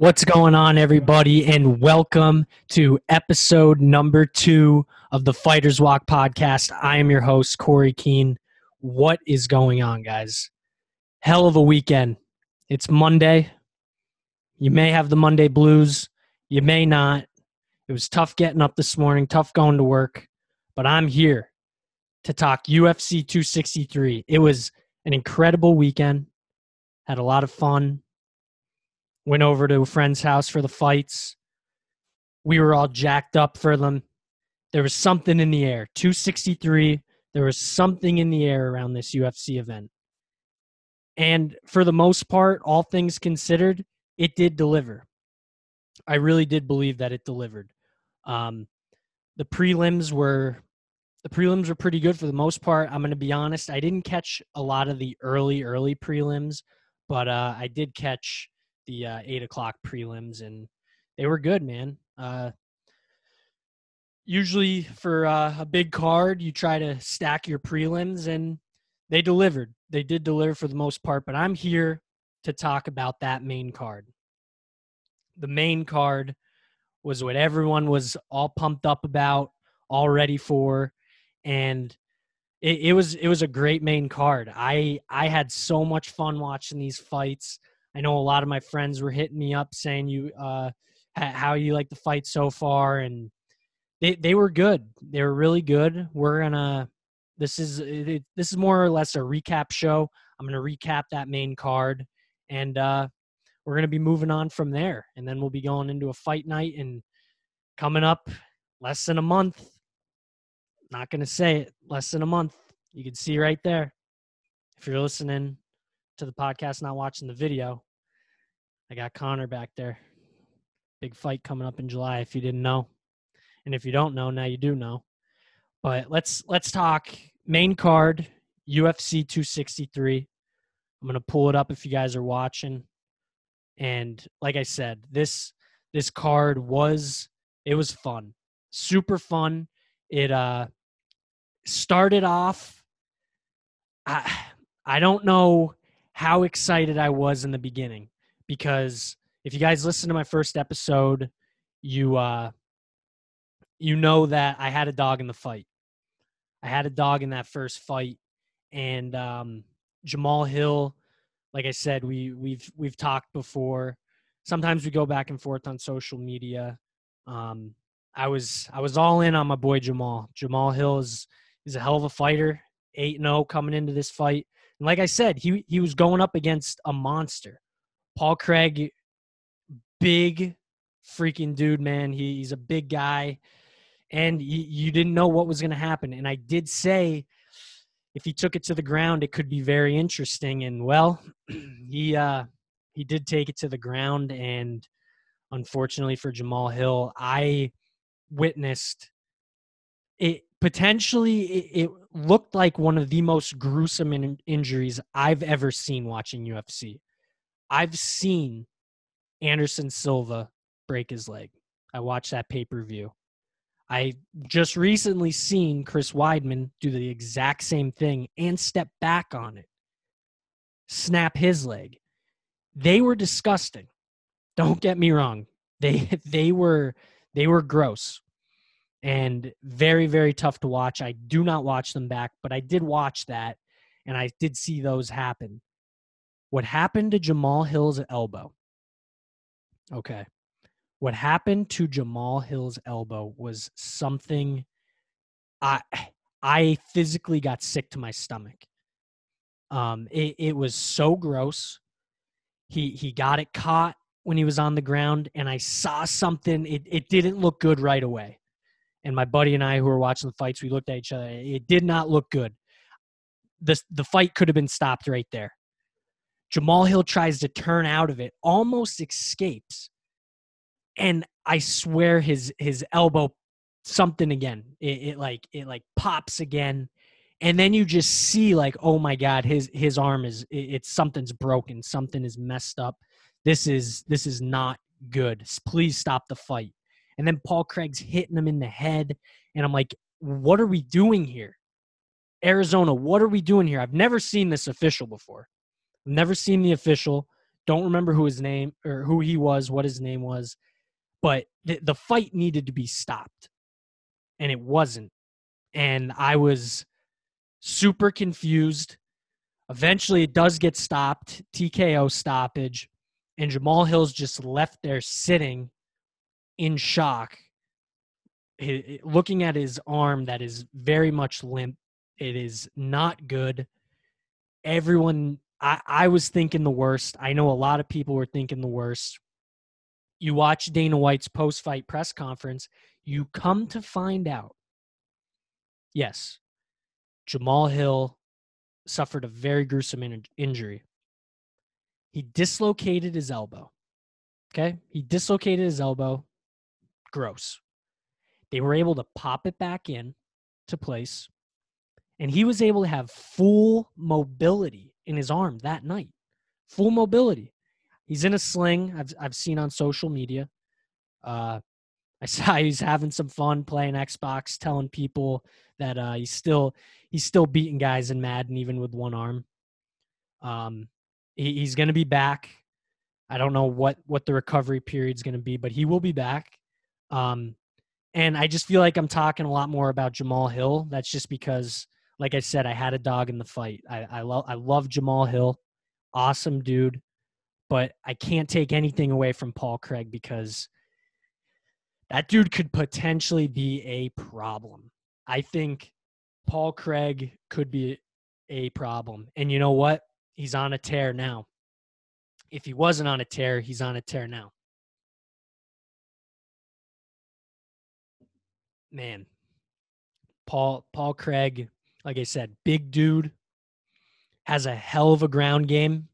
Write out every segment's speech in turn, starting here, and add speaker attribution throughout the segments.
Speaker 1: What's going on, everybody, and welcome to episode number two of the Fighters Walk podcast. I am your host, Corey Keene. What is going on, guys? Hell of a weekend. It's Monday. You may have the Monday blues, you may not. It was tough getting up this morning, tough going to work, but I'm here to talk UFC 263. It was an incredible weekend, had a lot of fun went over to a friend's house for the fights. We were all jacked up for them. There was something in the air. 263, there was something in the air around this UFC event. And for the most part, all things considered, it did deliver. I really did believe that it delivered. Um, the prelims were the prelims were pretty good for the most part. I'm going to be honest. I didn't catch a lot of the early early prelims, but uh, I did catch the uh, eight o'clock prelims, and they were good, man. Uh, usually for uh, a big card, you try to stack your prelims, and they delivered. They did deliver for the most part, but I'm here to talk about that main card. The main card was what everyone was all pumped up about, all ready for, and it, it was it was a great main card. I I had so much fun watching these fights. I know a lot of my friends were hitting me up saying you uh, how you like the fight so far, and they they were good. They were really good. We're gonna this is it, this is more or less a recap show. I'm gonna recap that main card, and uh, we're gonna be moving on from there, and then we'll be going into a fight night and coming up less than a month. Not gonna say it less than a month. You can see right there if you're listening to the podcast, not watching the video. I got Conor back there. Big fight coming up in July if you didn't know. And if you don't know, now you do know. But let's let's talk main card UFC 263. I'm going to pull it up if you guys are watching. And like I said, this this card was it was fun. Super fun. It uh started off I I don't know how excited I was in the beginning because if you guys listen to my first episode, you uh you know that I had a dog in the fight. I had a dog in that first fight and um Jamahal Hill like I said we we've we've talked before. Sometimes we go back and forth on social media. Um I was I was all in on my boy Jamal. Jamal Hill is is a hell of a fighter. 8 0 coming into this fight. And like I said, he he was going up against a monster. Paul Craig, big freaking dude, man. He, he's a big guy, and you, you didn't know what was going to happen. And I did say if he took it to the ground, it could be very interesting. And well, he uh, he did take it to the ground, and unfortunately for Jamal Hill, I witnessed it. Potentially, it, it looked like one of the most gruesome in- injuries I've ever seen watching UFC. I've seen Anderson Silva break his leg. I watched that pay per view. I just recently seen Chris Weidman do the exact same thing and step back on it, snap his leg. They were disgusting. Don't get me wrong. They they were they were gross and very very tough to watch. I do not watch them back, but I did watch that and I did see those happen. What happened to Jamal Hill's elbow? Okay. What happened to Jamal Hill's elbow was something I I physically got sick to my stomach. Um it, it was so gross. He he got it caught when he was on the ground and I saw something it it didn't look good right away. And my buddy and I who were watching the fights, we looked at each other. It did not look good. The the fight could have been stopped right there. Jamahal Hill tries to turn out of it, almost escapes. And I swear his his elbow something again. It, it like it like pops again. And then you just see like, oh my God, his his arm is it, it's something's broken, something is messed up. This is this is not good. Please stop the fight. And then Paul Craig's hitting him in the head. And I'm like, what are we doing here? Arizona, what are we doing here? I've never seen this official before. Never seen the official don't remember who his name or who he was, what his name was, but the, the fight needed to be stopped, and it wasn't. And I was super confused. Eventually, it does get stopped, TKO stoppage, and Jamal Hill's just left there sitting in shock, looking at his arm that is very much limp. It is not good. Everyone, I, I was thinking the worst. I know a lot of people were thinking the worst. You watch Dana White's post fight press conference, you come to find out yes, Jamal Hill suffered a very gruesome in- injury. He dislocated his elbow. Okay. He dislocated his elbow. Gross. They were able to pop it back in to place. And he was able to have full mobility in his arm that night. Full mobility. He's in a sling. I've, I've seen on social media. Uh, I saw he's having some fun playing Xbox, telling people that uh, he's still he's still beating guys in Madden even with one arm. Um, he, he's going to be back. I don't know what what the recovery period is going to be, but he will be back. Um, and I just feel like I'm talking a lot more about Jamal Hill. That's just because, like I said, I had a dog in the fight. I I love I love Jamal Hill, awesome dude, but I can't take anything away from Paul Craig because that dude could potentially be a problem. I think Paul Craig could be a problem. And you know what? He's on a tear now. If he wasn't on a tear, he's on a tear now. Man, Paul Paul Craig, like I said, big dude, has a hell of a ground game,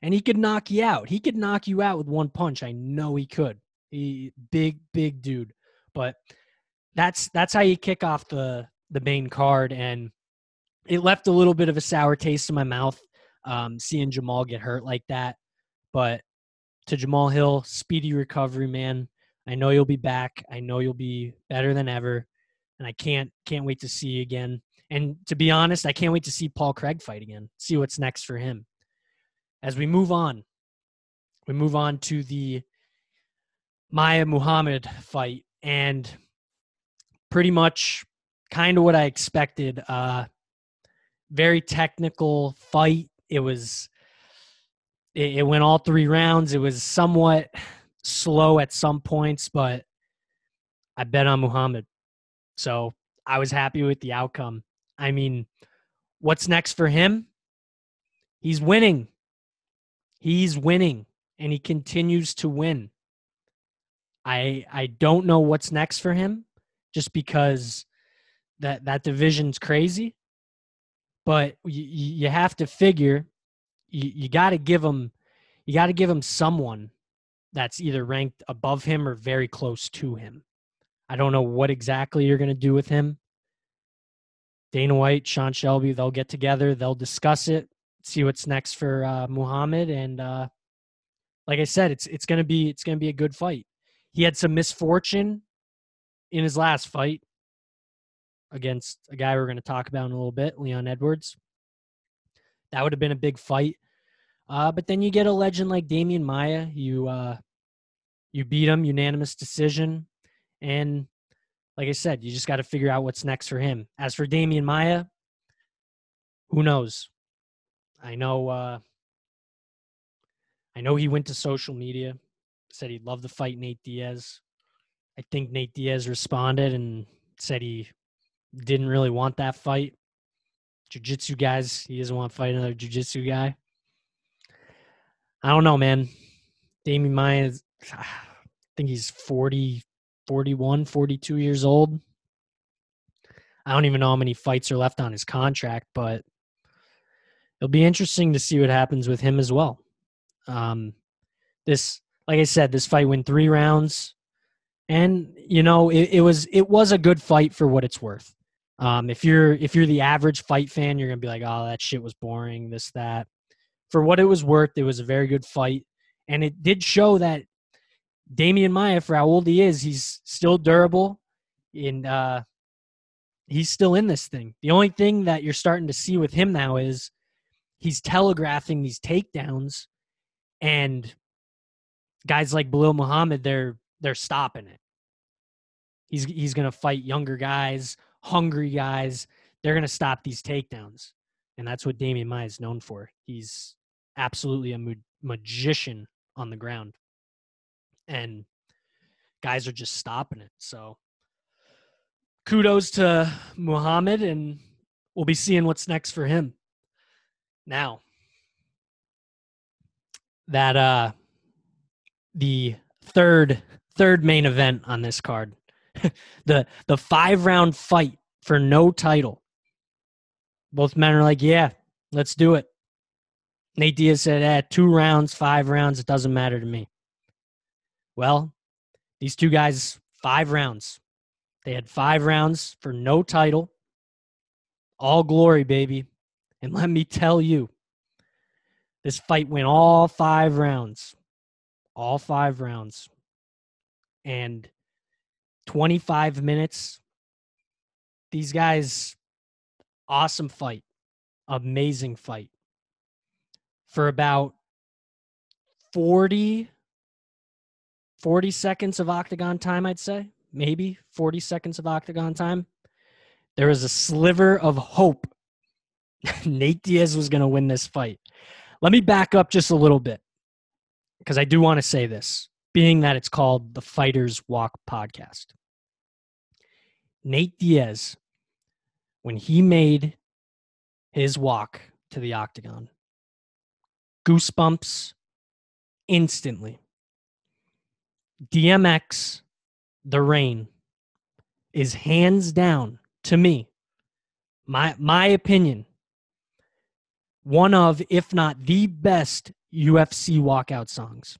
Speaker 1: and he could knock you out. He could knock you out with one punch. I know he could. He big big dude, but that's that's how you kick off the the main card, and it left a little bit of a sour taste in my mouth um, seeing Jamal get hurt like that. But to Jamal Hill, speedy recovery, man. I know you'll be back. I know you'll be better than ever, and I can't can't wait to see you again. And to be honest, I can't wait to see Paul Craig fight again. See what's next for him. As we move on, we move on to the Maia Muhammad fight, and pretty much kind of what I expected. Uh, very technical fight. It was. It, it went all three rounds. It was somewhat slow at some points, but I bet on Muhammad. So I was happy with the outcome. I mean, what's next for him? He's winning. He's winning and he continues to win. I I don't know what's next for him just because that that division's crazy. But you, you have to figure you, you got to give him you got to give him someone that's either ranked above him or very close to him. I don't know what exactly you're going to do with him. Dana White, Sean Shelby, they'll get together, they'll discuss it, see what's next for uh, Muhammad, and uh, like I said, it's it's gonna be it's gonna be a good fight. He had some misfortune in his last fight against a guy we're going to talk about in a little bit, Leon Edwards. That would have been a big fight. Uh, but then you get a legend like Demian Maia. You uh, you beat him, unanimous decision, and like I said, you just got to figure out what's next for him. As for Demian Maia, who knows? I know. Uh, I know he went to social media, said he'd love to fight Nate Diaz. I think Nate Diaz responded and said he didn't really want that fight. Jiu-jitsu guys, he doesn't want to fight another jiu-jitsu guy. I don't know, man. Demian Maia, I think he's 40, 41, 42 years old. I don't even know how many fights are left on his contract, but it'll be interesting to see what happens with him as well. Um, this, like I said, this fight went three rounds and you know it, it, was it was a good fight for what it's worth um, if you're if you're the average fight fan you're gonna be like oh that shit was boring this that for what it was worth it was a very good fight and it did show that Demian Maia, for how old he is he's still durable and uh, he's still in this thing the only thing that you're starting to see with him now is he's telegraphing these takedowns And guys like Belal Muhammad, they're they're stopping it. He's he's gonna fight younger guys, hungry guys. They're gonna stop these takedowns, and that's what Demian Maia is known for. He's absolutely a ma- magician on the ground, and guys are just stopping it. So kudos to Muhammad, and we'll be seeing what's next for him. Now, that uh the third third main event on this card. the the five round fight for no title. Both men are like, yeah, let's do it. Nate Diaz said, eh, two rounds, five rounds, it doesn't matter to me. Well, these two guys, five rounds. They had five rounds for no title. All glory, baby. And let me tell you, this fight went all five rounds. All five rounds. And 25 minutes. These guys, awesome fight. Amazing fight. For about 40, 40 seconds of octagon time, I'd say. Maybe 40 seconds of octagon time. There was a sliver of hope Nate Diaz was going to win this fight. Let me back up just a little bit because I do want to say this, being that it's called the Fighters Walk podcast. Nate Diaz, when he made his walk to the octagon, goosebumps instantly. DMX, The Rain is hands down to me, my my opinion, one of, if not the best UFC walkout songs.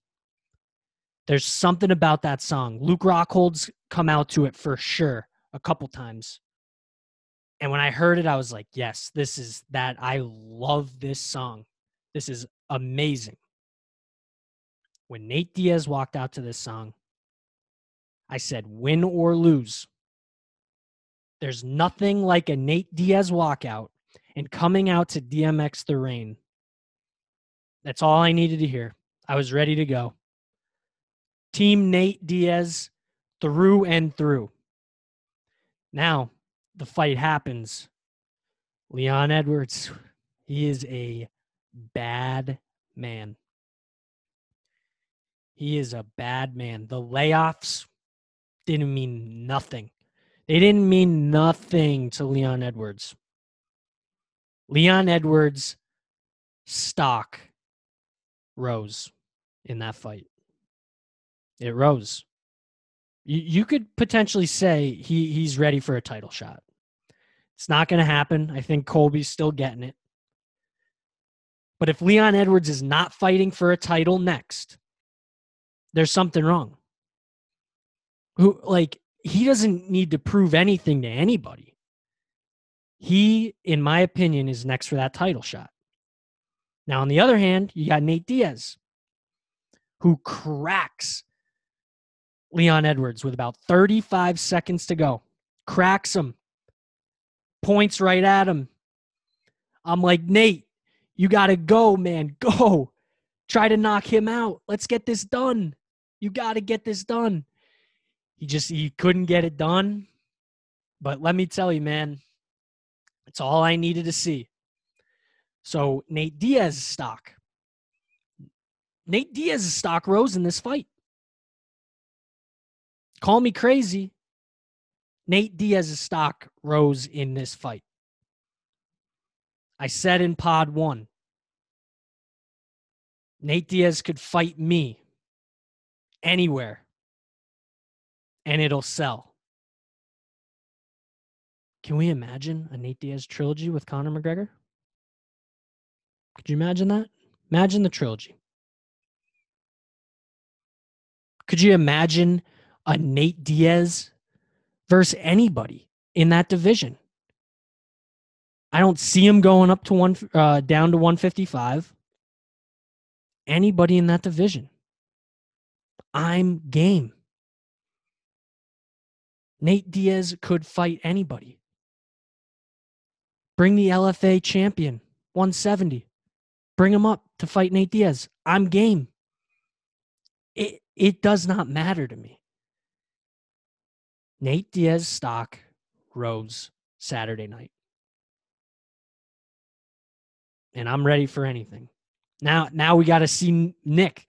Speaker 1: There's something about that song. Luke Rockhold's come out to it for sure a couple times. And when I heard it, I was like, yes, this is that. I love this song. This is amazing. When Nate Diaz walked out to this song, I said, win or lose. There's nothing like a Nate Diaz walkout and coming out to DMX the Rain. That's all I needed to hear. I was ready to go. Team Nate Diaz through and through. Now, the fight happens. Leon Edwards, he is a bad man. He is a bad man. The layoffs didn't mean nothing. They didn't mean nothing to Leon Edwards. Leon Edwards' stock rose in that fight. It rose. You, you could potentially say he, he's ready for a title shot. It's not going to happen. I think Colby's still getting it. But if Leon Edwards is not fighting for a title next, there's something wrong. Who like he doesn't need to prove anything to anybody. He, in my opinion, is next for that title shot. Now, on the other hand, you got Nate Diaz, who cracks Leon Edwards with about 35 seconds to go. Cracks him, points right at him. I'm like, Nate, you got to go, man. Go. Try to knock him out. Let's get this done. You got to get this done. He just he couldn't get it done. But let me tell you, man, it's all I needed to see. So Nate Diaz's stock. Nate Diaz's stock rose in this fight. Call me crazy. Nate Diaz's stock rose in this fight. I said in pod one, Nate Diaz could fight me anywhere and it'll sell. Can we imagine a Nate Diaz trilogy with Conor McGregor? Could you imagine that? Imagine the trilogy. Could you imagine a Nate Diaz versus anybody in that division? I don't see him going up to one uh, down to 155. Anybody in that division. I'm game. Nate Diaz could fight anybody. Bring the LFA champion, 170. Bring him up to fight Nate Diaz. I'm game. it it does not matter to me. Nate Diaz stock rose Saturday night. And I'm ready for anything. Now now we got to see Nick.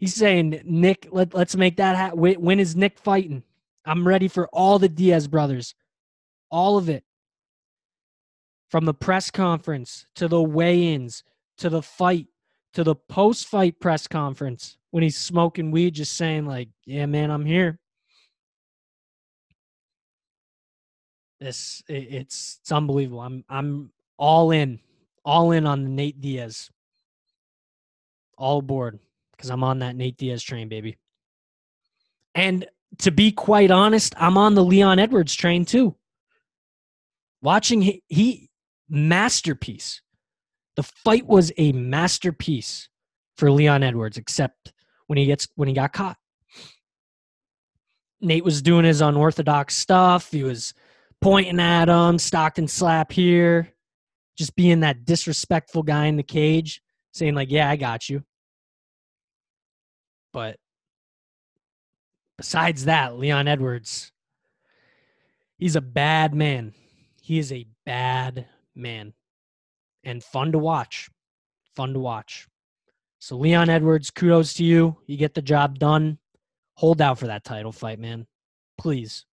Speaker 1: He's saying, Nick, let, let's make that happen. When is Nick fighting? I'm ready for all the Diaz brothers. All of it. From the press conference to the weigh ins to the fight to the post fight press conference when he's smoking weed, just saying, like, yeah, man, I'm here. This it's it's unbelievable. I'm I'm all in, all in on the Nate Diaz. All aboard because I'm on that Nate Diaz train, baby. And to be quite honest, I'm on the Leon Edwards train too. Watching he, he masterpiece. The fight was a masterpiece for Leon Edwards, except when he gets when he got caught. Nate was doing his unorthodox stuff. He was pointing at him, Stockton slap here, just being that disrespectful guy in the cage, saying like, "Yeah, I got you." But besides that, Leon Edwards, he's a bad man. He is a bad man and fun to watch. Fun to watch. So, Leon Edwards, kudos to you. You get the job done. Hold out for that title fight, man. Please.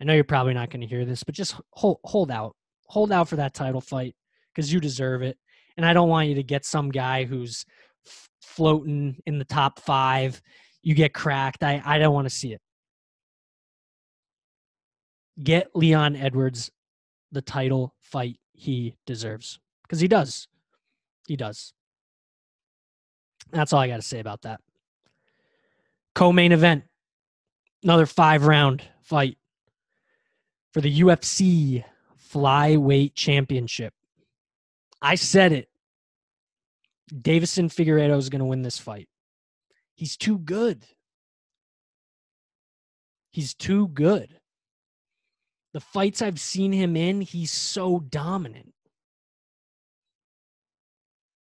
Speaker 1: I know you're probably not going to hear this, but just hold, hold out. Hold out for that title fight because you deserve it. And I don't want you to get some guy who's floating in the top five. You get cracked. I, I don't want to see it. Get Leon Edwards the title fight he deserves because he does. He does. That's all I got to say about that. Co main event, another five round fight for the UFC Flyweight Championship. I said it. Deiveson Figueiredo is going to win this fight. He's too good. He's too good the fights I've seen him in, he's so dominant.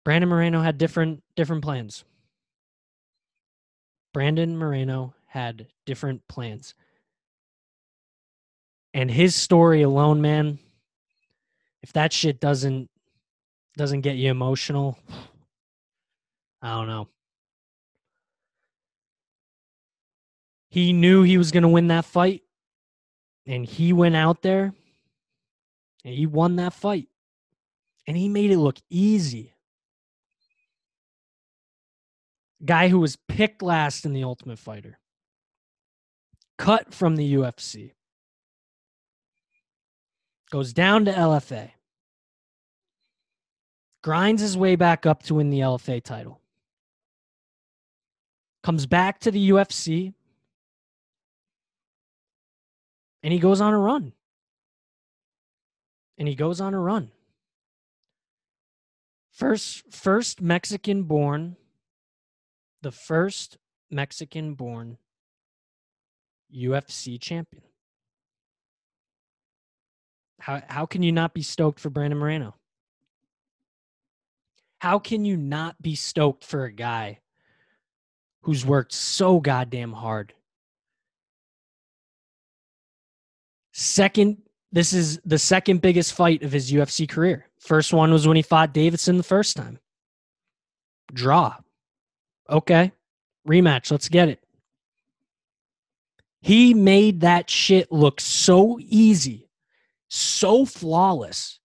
Speaker 1: Brandon Moreno had different different plans. Brandon Moreno had different plans. And his story alone, man, if that shit doesn't doesn't get you emotional, I don't know. He knew he was going to win that fight and he went out there and he won that fight. And he made it look easy. Guy who was picked last in the Ultimate Fighter, cut from the UFC, goes down to LFA, grinds his way back up to win the LFA title, comes back to the UFC, and he goes on a run. And he goes on a run. First first Mexican born the first Mexican born UFC champion. How how can you not be stoked for Brandon Moreno? How can you not be stoked for a guy who's worked so goddamn hard Second, this is the second biggest fight of his UFC career. First one was when he fought Davidson the first time. Draw. Okay. Rematch. Let's get it. He made that shit look so easy, so flawless.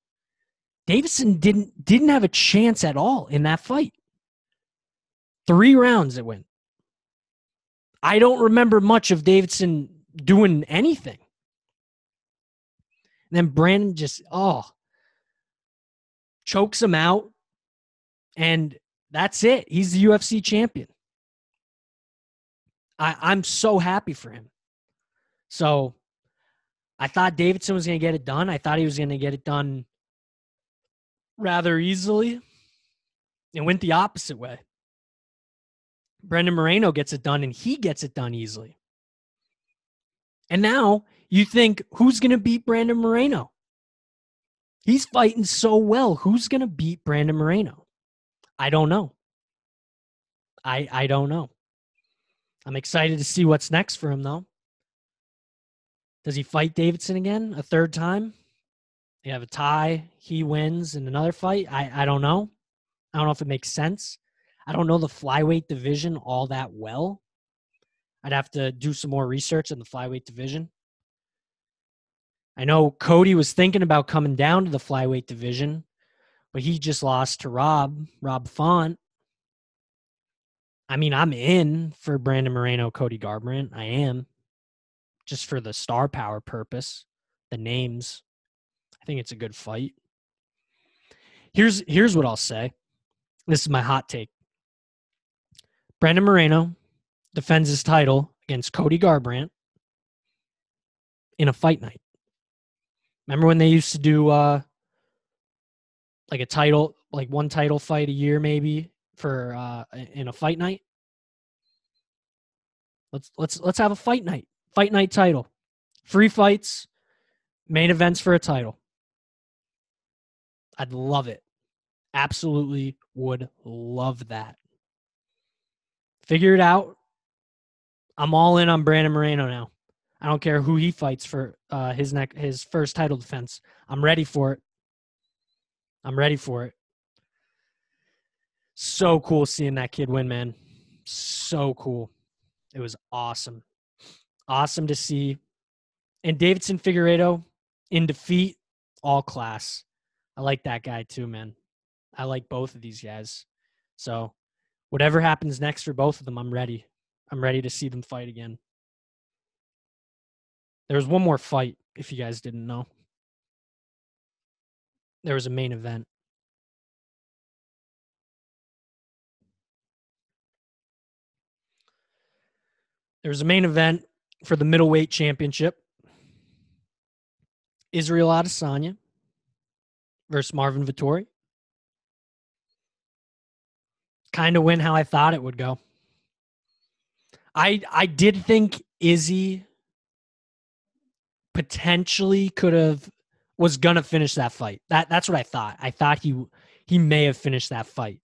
Speaker 1: Davidson didn't didn't have a chance at all in that fight. Three rounds it went. I don't remember much of Davidson doing anything. And then Brandon just, oh, chokes him out. And that's it. He's the UFC champion. I, I'm so happy for him. So I thought Davidson was going to get it done. I thought he was going to get it done rather easily. It went the opposite way. Brandon Moreno gets it done and he gets it done easily. And now you think, who's going to beat Brandon Moreno? He's fighting so well. Who's going to beat Brandon Moreno? I don't know. I I don't know. I'm excited to see what's next for him, though. Does he fight Davidson again a third time? You have a tie, he wins in another fight. I, I don't know. I don't know if it makes sense. I don't know the flyweight division all that well. I'd have to do some more research in the flyweight division. I know Cody was thinking about coming down to the flyweight division, but he just lost to Rob, Rob Font. I mean, I'm in for Brandon Moreno, Cody Garbrandt. I am just for the star power purpose, the names. I think it's a good fight. Here's here's what I'll say. This is my hot take. Brandon Moreno defends his title against Cody Garbrandt in a fight night. Remember when they used to do uh like a title, like one title fight a year maybe for uh in a fight night? Let's let's let's have a fight night. Fight night title. Free fights, main events for a title. I'd love it. Absolutely would love that. Figure it out. I'm all in on Brandon Moreno now. I don't care who he fights for uh, his neck his first title defense. I'm ready for it. I'm ready for it. So cool seeing that kid win, man. So cool. It was awesome. Awesome to see. And Davidson Figueiredo in defeat, all class. I like that guy too, man. I like both of these guys. So whatever happens next for both of them, I'm ready. I'm ready to see them fight again. There was one more fight, if you guys didn't know. There was a main event. There was a main event for the middleweight championship. Israel Adesanya versus Marvin Vettori. Kind of went how I thought it would go. I I did think Izzy potentially could have was gonna finish that fight. That that's what I thought. I thought he he may have finished that fight.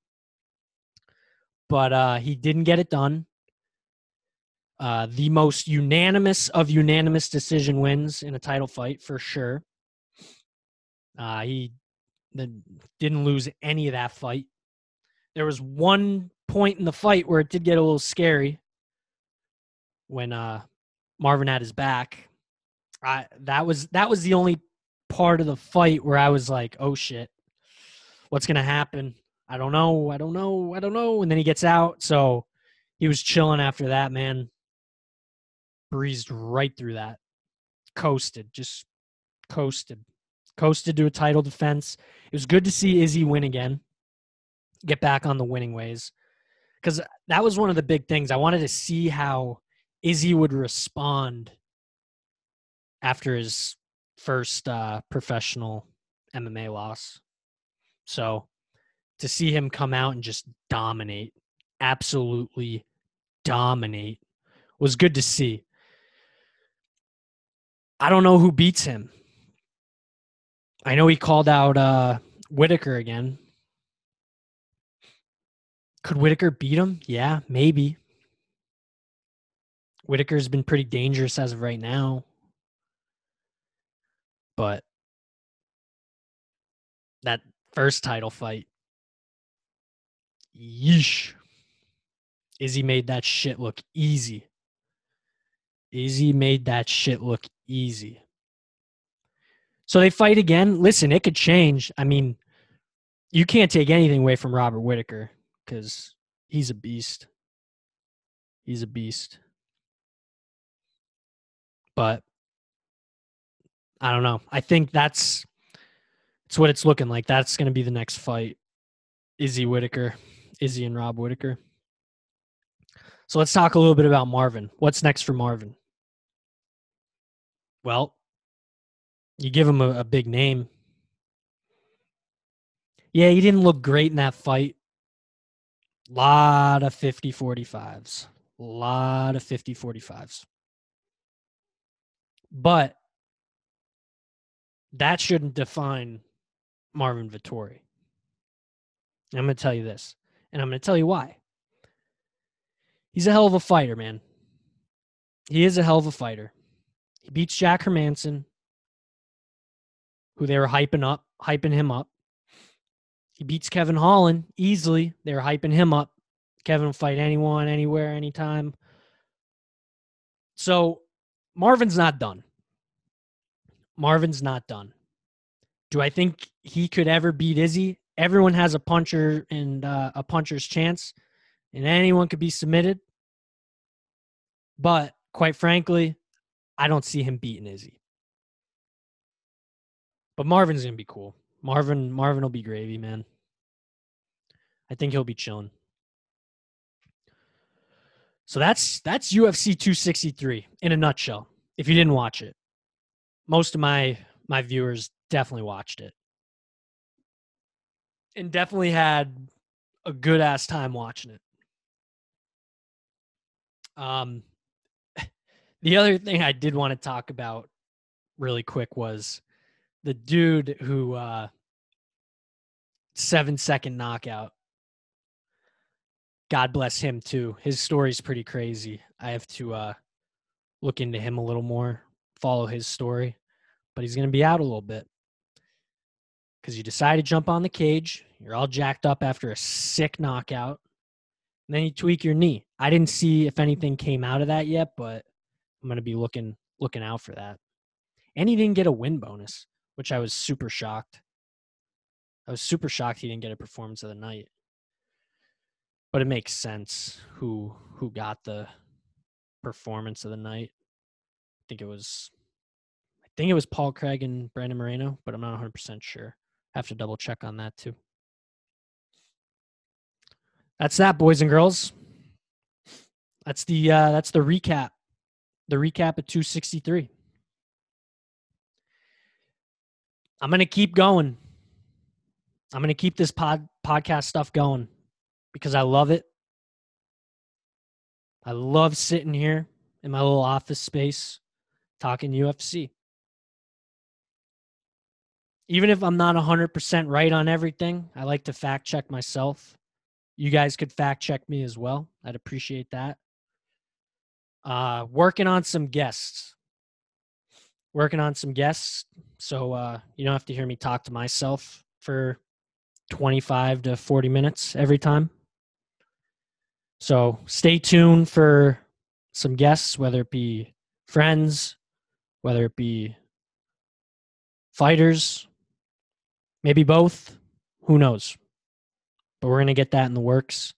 Speaker 1: But uh he didn't get it done. Uh the most unanimous of unanimous decision wins in a title fight for sure. Uh he didn't lose any of that fight. There was one point in the fight where it did get a little scary when uh Marvin had his back. I that was that was the only part of the fight where I was like, "Oh shit, what's gonna happen? I don't know, I don't know, I don't know." And then he gets out, so he was chilling after that. Man, breezed right through that, coasted, just coasted, coasted to a title defense. It was good to see Izzy win again, get back on the winning ways, because that was one of the big things. I wanted to see how Izzy would respond after his first uh, professional MMA loss. So to see him come out and just dominate, absolutely dominate, was good to see. I don't know who beats him. I know he called out uh, Whitaker again. Could Whitaker beat him? Yeah, maybe. Whitaker's been pretty dangerous as of right now. But that first title fight, yeesh. Izzy made that shit look easy. Izzy made that shit look easy. So they fight again. Listen, it could change. I mean, you can't take anything away from Robert Whitaker because he's a beast. He's a beast. But I don't know. I think that's it's what it's looking like. That's going to be the next fight. Izzy Whitaker, Izzy and Rob Whitaker. So let's talk a little bit about Marvin. What's next for Marvin? Well, you give him a, a big name. Yeah, he didn't look great in that fight. Lot of 50 45s. Lot of 50 45s. But that shouldn't define Marvin Vettori I'm going to tell you this, and I'm going to tell you why. He's a hell of a fighter, man. He is a hell of a fighter. He beats Jack Hermansson who they were hyping up, hyping him up. He beats Kevin Holland easily. They're hyping him up. Kevin will fight anyone, anywhere, anytime. So Marvin's not done. Marvin's not done. Do I think he could ever beat Izzy? Everyone has a puncher and uh, a puncher's chance, and anyone could be submitted. But quite frankly, I don't see him beating Izzy. But Marvin's gonna be cool. Marvin, Marvin will be gravy, man. I think he'll be chilling. So that's that's UFC 263 in a nutshell. If you didn't watch it, most of my my viewers definitely watched it, and definitely had a good ass time watching it. Um, the other thing I did want to talk about really quick was the dude who uh seven second knockout God bless him too. His story's pretty crazy. I have to uh look into him a little more, follow his story. But he's gonna be out a little bit. Cause you decide to jump on the cage, you're all jacked up after a sick knockout, and then you tweak your knee. I didn't see if anything came out of that yet, but I'm gonna be looking looking out for that. And he didn't get a win bonus, which I was super shocked. I was super shocked he didn't get a performance of the night but it makes sense who who got the performance of the night. I think it was I think it was Paul Craig and Brandon Moreno, but I'm not 100% sure. I have to double check on that too. That's that boys and girls. That's the uh that's the recap. The recap at 263. I'm going to keep going. I'm going to keep this pod podcast stuff going because I love it. I love sitting here in my little office space talking UFC. Even if I'm not 100% right on everything, I like to fact check myself. You guys could fact check me as well. I'd appreciate that. Uh, working on some guests. Working on some guests. So uh, you don't have to hear me talk to myself for 25 to 40 minutes every time. So stay tuned for some guests, whether it be friends, whether it be fighters, maybe both. Who knows? But we're going to get that in the works.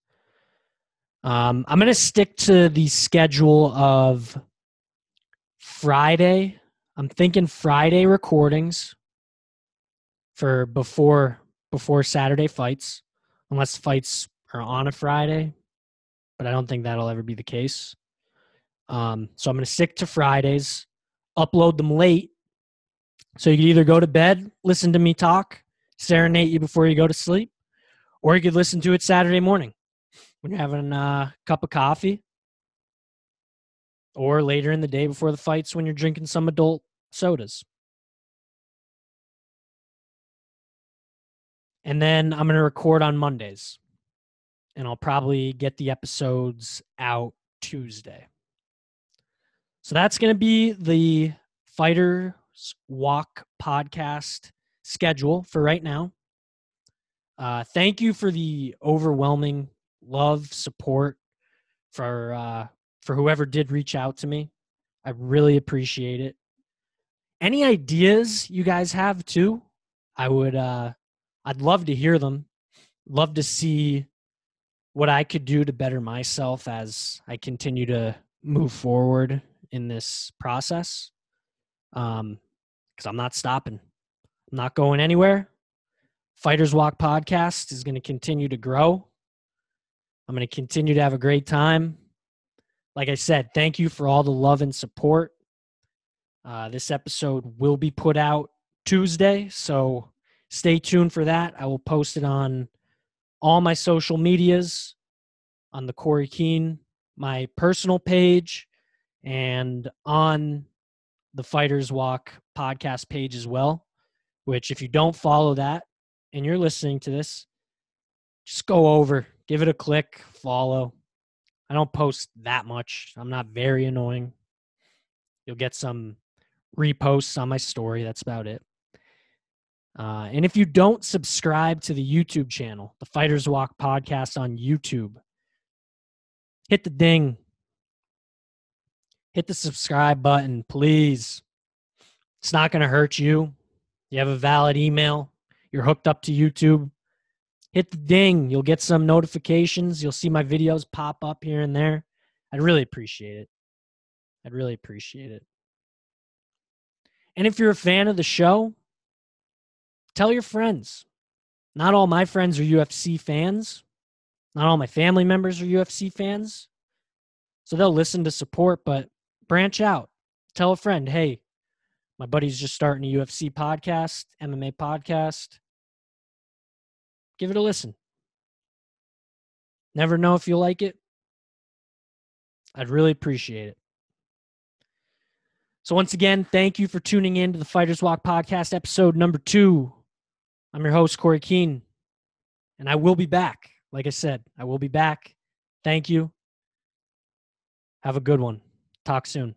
Speaker 1: Um, I'm going to stick to the schedule of Friday. I'm thinking Friday recordings for before before Saturday fights, unless fights are on a Friday but I don't think that'll ever be the case. Um, so I'm going to stick to Fridays, upload them late. So you could either go to bed, listen to me talk, serenade you before you go to sleep, or you could listen to it Saturday morning when you're having a cup of coffee, or later in the day before the fights when you're drinking some adult sodas. And then I'm going to record on Mondays and I'll probably get the episodes out Tuesday. So that's going to be the Fighters Walk podcast schedule for right now. Uh, thank you for the overwhelming love, support for uh, for whoever did reach out to me. I really appreciate it. Any ideas you guys have too? I would uh, I'd love to hear them. Love to see what I could do to better myself as I continue to move forward in this process. Um, because I'm not stopping. I'm not going anywhere. Fighters Walk podcast is going to continue to grow. I'm going to continue to have a great time. Like I said, thank you for all the love and support. Uh, this episode will be put out Tuesday, so stay tuned for that. I will post it on all my social medias on the Corey Keene, my personal page, and on the Fighters Walk podcast page as well. Which, if you don't follow that and you're listening to this, just go over, give it a click, follow. I don't post that much. I'm not very annoying. You'll get some reposts on my story. That's about it. Uh, and if you don't subscribe to the YouTube channel, the Fighters Walk podcast on YouTube, hit the ding, hit the subscribe button, please. It's not going to hurt you. You have a valid email, you're hooked up to YouTube. Hit the ding. You'll get some notifications. You'll see my videos pop up here and there. I'd really appreciate it. I'd really appreciate it. And if you're a fan of the show, tell your friends. Not all my friends are UFC fans. Not all my family members are UFC fans. So they'll listen to support, but branch out. Tell a friend, hey, my buddy's just starting a UFC podcast, MMA podcast. Give it a listen. Never know if you'll like it. I'd really appreciate it. So, once again, thank you for tuning in to the Fighters Walk podcast, episode number two. I'm your host, Corey Keene, and I will be back. Like I said, I will be back. Thank you. Have a good one. Talk soon.